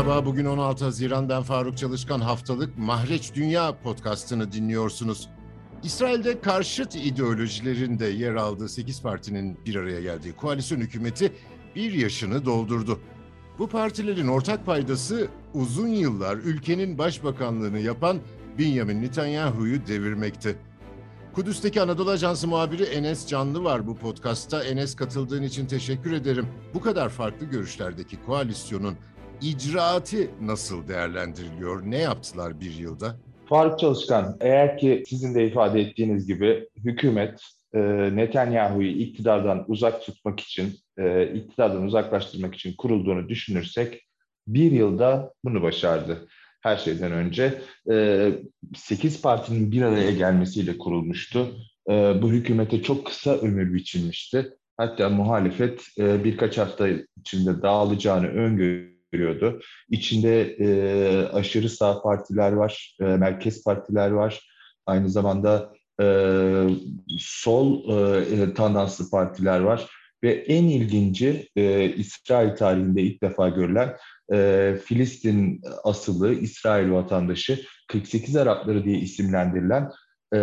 Merhaba, bugün 16 Haziran. Ben Faruk Çalışkan. Haftalık Mahreç Dünya podcastını dinliyorsunuz. İsrail'de karşıt ideolojilerin de yer aldığı 8 partinin bir araya geldiği koalisyon hükümeti bir yaşını doldurdu. Bu partilerin ortak paydası uzun yıllar ülkenin başbakanlığını yapan Benjamin Netanyahu'yu devirmekti. Kudüs'teki Anadolu Ajansı muhabiri Enes Canlı var bu podcastta. Enes katıldığın için teşekkür ederim. Bu kadar farklı görüşlerdeki koalisyonun icraatı nasıl değerlendiriliyor? Ne yaptılar bir yılda? Faruk Çalışkan, eğer ki sizin de ifade ettiğiniz gibi hükümet e, Netanyahu'yu iktidardan uzak tutmak için, e, iktidardan uzaklaştırmak için kurulduğunu düşünürsek bir yılda bunu başardı. Her şeyden önce e, 8 partinin bir araya gelmesiyle kurulmuştu. E, bu hükümete çok kısa ömür biçilmişti. Hatta muhalefet e, birkaç hafta içinde dağılacağını öngörüyordu görüyordu. İçinde e, aşırı sağ partiler var, e, merkez partiler var. Aynı zamanda e, sol e, tandanslı partiler var. Ve en ilginci e, İsrail tarihinde ilk defa görülen e, Filistin asılı İsrail vatandaşı 48 Arapları diye isimlendirilen e,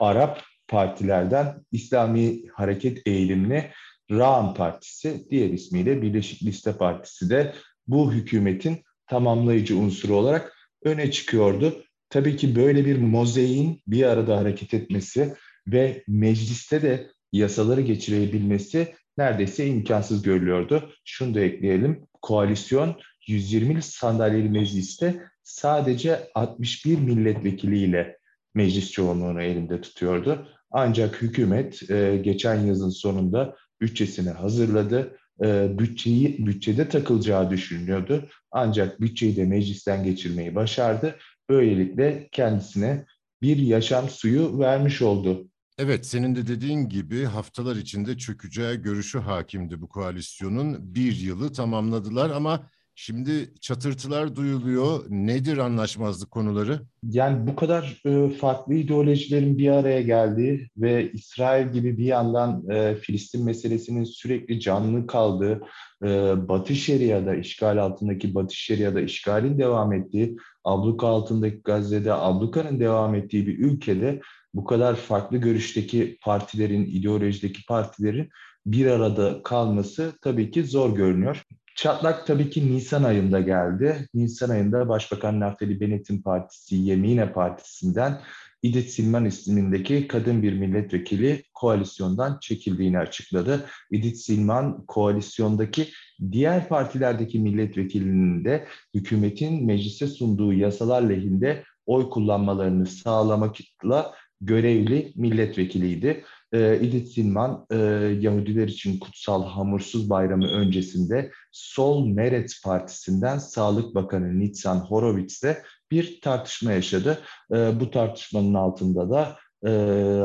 Arap partilerden İslami Hareket Eğilimli Ra'an Partisi, diğer ismiyle Birleşik Liste Partisi de bu hükümetin tamamlayıcı unsuru olarak öne çıkıyordu. Tabii ki böyle bir mozaiğin bir arada hareket etmesi ve mecliste de yasaları geçirebilmesi neredeyse imkansız görülüyordu. Şunu da ekleyelim. Koalisyon 120 sandalyeli mecliste sadece 61 milletvekiliyle meclis çoğunluğunu elinde tutuyordu. Ancak hükümet e, geçen yazın sonunda bütçesini hazırladı e, bütçeyi bütçede takılacağı düşünülüyordu. Ancak bütçeyi de meclisten geçirmeyi başardı. Böylelikle kendisine bir yaşam suyu vermiş oldu. Evet, senin de dediğin gibi haftalar içinde çökeceği görüşü hakimdi bu koalisyonun. Bir yılı tamamladılar ama Şimdi çatırtılar duyuluyor. Nedir anlaşmazlık konuları? Yani bu kadar e, farklı ideolojilerin bir araya geldiği ve İsrail gibi bir yandan e, Filistin meselesinin sürekli canlı kaldığı, e, Batı Şeria'da işgal altındaki Batı Şeria'da işgalin devam ettiği, abluka altındaki Gazze'de ablukanın devam ettiği bir ülkede bu kadar farklı görüşteki partilerin, ideolojideki partilerin bir arada kalması tabii ki zor görünüyor. Çatlak tabii ki Nisan ayında geldi. Nisan ayında Başbakan Naftali Bennett'in partisi Yemine Partisi'nden İdit Silman ismindeki kadın bir milletvekili koalisyondan çekildiğini açıkladı. İdit Silman koalisyondaki diğer partilerdeki milletvekilinin de hükümetin meclise sunduğu yasalar lehinde oy kullanmalarını sağlamakla görevli milletvekiliydi. E, Edith Silman e, Yahudiler için kutsal hamursuz bayramı öncesinde Sol Meretz Partisi'nden Sağlık Bakanı Nitzan Horowitz'le bir tartışma yaşadı. E, bu tartışmanın altında da e,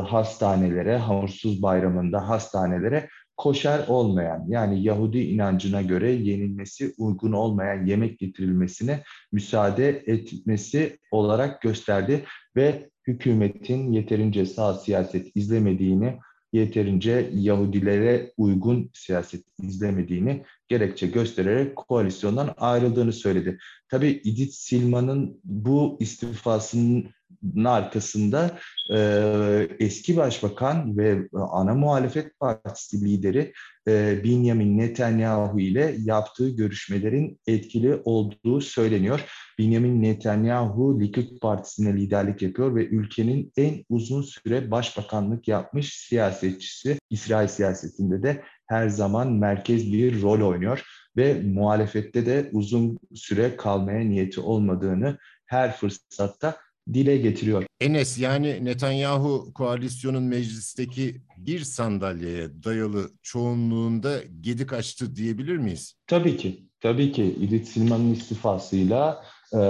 hastanelere, hamursuz bayramında hastanelere koşer olmayan yani Yahudi inancına göre yenilmesi uygun olmayan yemek getirilmesine müsaade etmesi olarak gösterdi ve hükümetin yeterince sağ siyaset izlemediğini, yeterince Yahudilere uygun siyaset izlemediğini gerekçe göstererek koalisyondan ayrıldığını söyledi. Tabii İdit Silman'ın bu istifasının arkasında e, eski başbakan ve ana muhalefet partisi lideri e, Benjamin Netanyahu ile yaptığı görüşmelerin etkili olduğu söyleniyor. Benjamin Netanyahu Likud Partisi'ne liderlik yapıyor ve ülkenin en uzun süre başbakanlık yapmış siyasetçisi. İsrail siyasetinde de her zaman merkez bir rol oynuyor ve muhalefette de uzun süre kalmaya niyeti olmadığını her fırsatta dile getiriyor. Enes yani Netanyahu koalisyonun meclisteki bir sandalyeye dayalı çoğunluğunda gedik açtı diyebilir miyiz? Tabii ki. Tabii ki İdit Silman'ın istifasıyla e,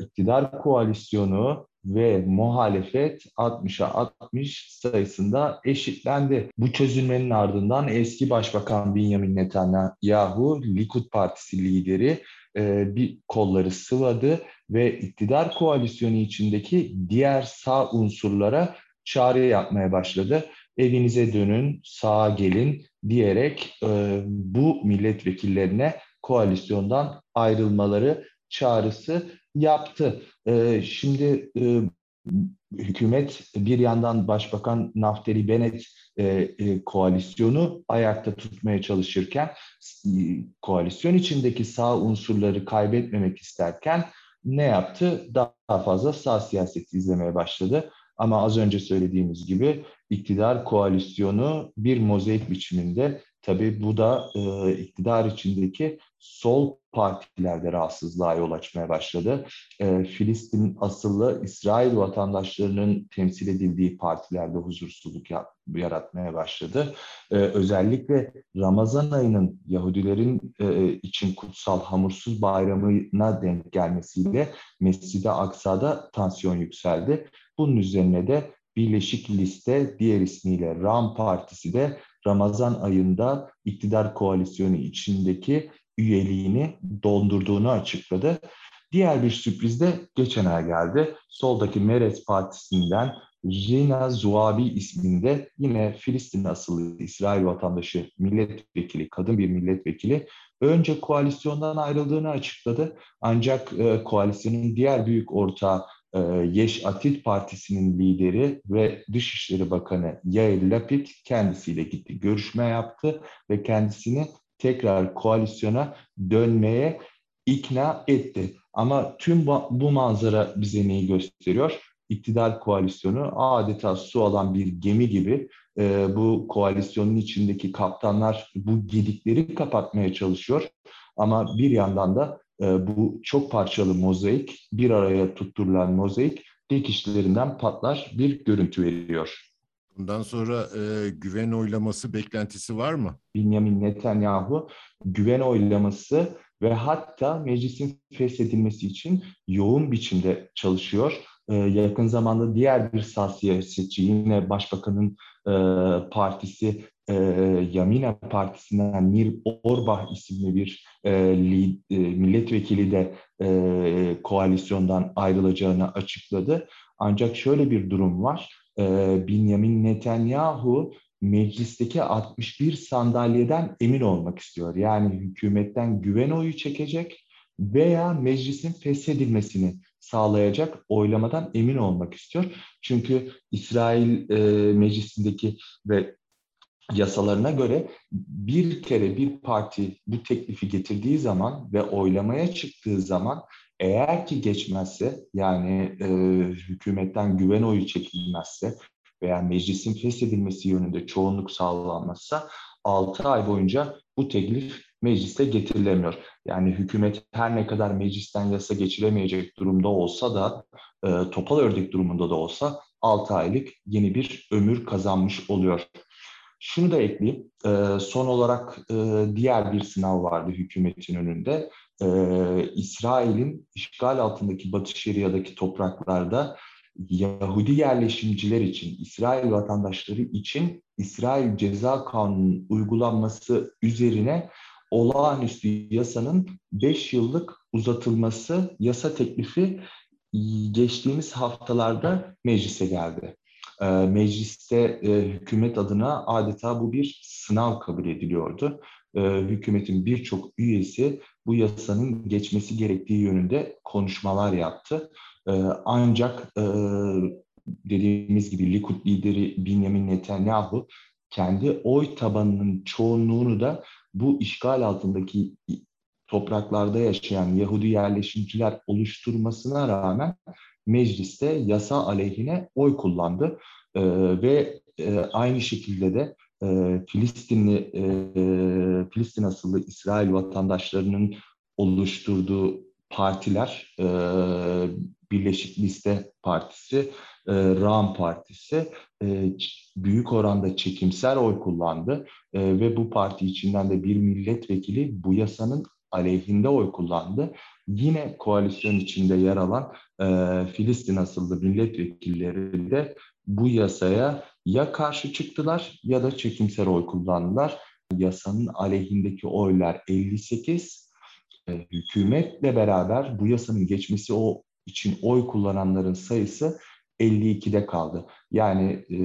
iktidar koalisyonu ve muhalefet 60'a 60 sayısında eşitlendi. Bu çözülmenin ardından eski Başbakan Benjamin Netanyahu, Likud Partisi lideri e, bir kolları sıvadı ve iktidar koalisyonu içindeki diğer sağ unsurlara çağrı yapmaya başladı. Evinize dönün, sağa gelin diyerek e, bu milletvekillerine koalisyondan ayrılmaları çağrısı yaptı. E, şimdi e, hükümet bir yandan Başbakan Naftali Bennett e, e, koalisyonu ayakta tutmaya çalışırken e, koalisyon içindeki sağ unsurları kaybetmemek isterken ne yaptı? Daha fazla sağ siyaseti izlemeye başladı. Ama az önce söylediğimiz gibi iktidar koalisyonu bir mozaik biçiminde tabii bu da e, iktidar içindeki sol partilerde rahatsızlığa yol açmaya başladı. E, Filistin asıllı İsrail vatandaşlarının temsil edildiği partilerde huzursuzluk yaratmaya başladı. E, özellikle Ramazan ayının Yahudilerin e, için kutsal hamursuz bayramına denk gelmesiyle Mescid-i Aksa'da tansiyon yükseldi. Bunun üzerine de Birleşik Liste diğer ismiyle Ram Partisi de Ramazan ayında iktidar koalisyonu içindeki üyeliğini dondurduğunu açıkladı. Diğer bir sürpriz de geçen ay geldi. Soldaki Meretz Partisi'nden Rina Zuabi isminde yine Filistin asıllı İsrail vatandaşı milletvekili, kadın bir milletvekili önce koalisyondan ayrıldığını açıkladı. Ancak e, koalisyonun diğer büyük ortağı Yeş Atit Partisi'nin lideri ve Dışişleri Bakanı Yair Lapid kendisiyle gitti, görüşme yaptı ve kendisini tekrar koalisyona dönmeye ikna etti. Ama tüm bu manzara bize neyi gösteriyor? İktidar koalisyonu adeta su alan bir gemi gibi e, bu koalisyonun içindeki kaptanlar bu gedikleri kapatmaya çalışıyor. Ama bir yandan da e, bu çok parçalı mozaik, bir araya tutturulan mozaik dikişlerinden patlar bir görüntü veriyor. Bundan sonra e, güven oylaması beklentisi var mı? Benjamin Netanyahu güven oylaması ve hatta meclisin feshedilmesi için yoğun biçimde çalışıyor. Ee, yakın zamanda diğer bir siyasetçi yine başbakanın e, partisi e, Yamina Partisi'nden Nir Orbach isimli bir e, li, e, milletvekili de e, koalisyondan ayrılacağını açıkladı. Ancak şöyle bir durum var. E, Benjamin Netanyahu meclisteki 61 sandalyeden emin olmak istiyor. Yani hükümetten güven oyu çekecek veya meclisin feshedilmesini sağlayacak oylamadan emin olmak istiyor. Çünkü İsrail e, meclisindeki ve yasalarına göre bir kere bir parti bu teklifi getirdiği zaman ve oylamaya çıktığı zaman eğer ki geçmezse yani e, hükümetten güven oyu çekilmezse veya meclisin feshedilmesi yönünde çoğunluk sağlanmazsa 6 ay boyunca bu teklif mecliste getirilemiyor. Yani hükümet her ne kadar meclisten yasa geçiremeyecek durumda olsa da e, topal ördek durumunda da olsa 6 aylık yeni bir ömür kazanmış oluyor. Şunu da ekleyeyim. E, son olarak e, diğer bir sınav vardı hükümetin önünde. E, İsrail'in işgal altındaki Batı Şeria'daki topraklarda Yahudi yerleşimciler için, İsrail vatandaşları için İsrail Ceza Kanunu'nun uygulanması üzerine olağanüstü yasanın 5 yıllık uzatılması yasa teklifi geçtiğimiz haftalarda meclise geldi. Ee, mecliste e, hükümet adına adeta bu bir sınav kabul ediliyordu. Ee, hükümetin birçok üyesi bu yasanın geçmesi gerektiği yönünde konuşmalar yaptı. Ee, ancak e, dediğimiz gibi Likud lideri Benjamin Netanyahu kendi oy tabanının çoğunluğunu da bu işgal altındaki topraklarda yaşayan Yahudi yerleşimciler oluşturmasına rağmen mecliste yasa aleyhine oy kullandı e, ve e, aynı şekilde de e, Filistinli e, Filistin asıllı İsrail vatandaşlarının oluşturduğu partiler e, Birleşik Liste Partisi, e, Ram Partisi e, büyük oranda çekimser oy kullandı e, ve bu parti içinden de bir milletvekili bu yasanın aleyhinde oy kullandı. Yine koalisyon içinde yer alan e, Filistin asıllı milletvekilleri de bu yasaya ya karşı çıktılar ya da çekimser oy kullandılar. Yasanın aleyhindeki oylar 58, e, hükümetle beraber bu yasanın geçmesi o için oy kullananların sayısı 52'de kaldı. Yani e,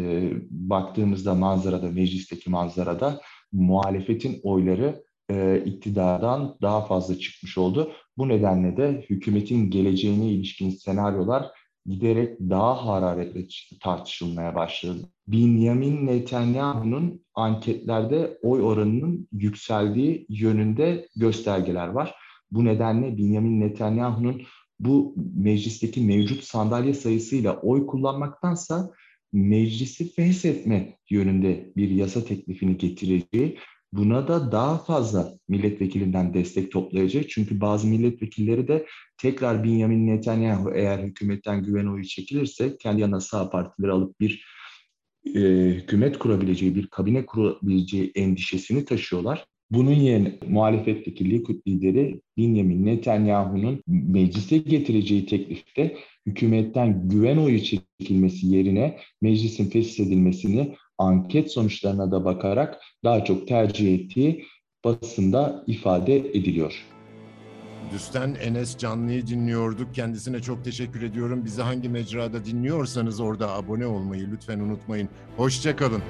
baktığımızda manzarada, meclisteki manzarada muhalefetin oyları e, iktidardan daha fazla çıkmış oldu. Bu nedenle de hükümetin geleceğine ilişkin senaryolar giderek daha hararetle tartışılmaya başladı. Benjamin Netanyahu'nun anketlerde oy oranının yükseldiği yönünde göstergeler var. Bu nedenle Benjamin Netanyahu'nun bu meclisteki mevcut sandalye sayısıyla oy kullanmaktansa meclisi feshetme yönünde bir yasa teklifini getireceği, buna da daha fazla milletvekilinden destek toplayacağı. Çünkü bazı milletvekilleri de tekrar Benjamin Netanyahu eğer hükümetten güven oyu çekilirse kendi yanına sağ partileri alıp bir e, hükümet kurabileceği, bir kabine kurabileceği endişesini taşıyorlar. Bunun yerine muhalefetteki Likud lideri Benjamin Netanyahu'nun meclise getireceği teklifte hükümetten güven oyu çekilmesi yerine meclisin feshedilmesini anket sonuçlarına da bakarak daha çok tercih ettiği basında ifade ediliyor. Düsten Enes Canlı'yı dinliyorduk. Kendisine çok teşekkür ediyorum. Bizi hangi mecrada dinliyorsanız orada abone olmayı lütfen unutmayın. Hoşçakalın.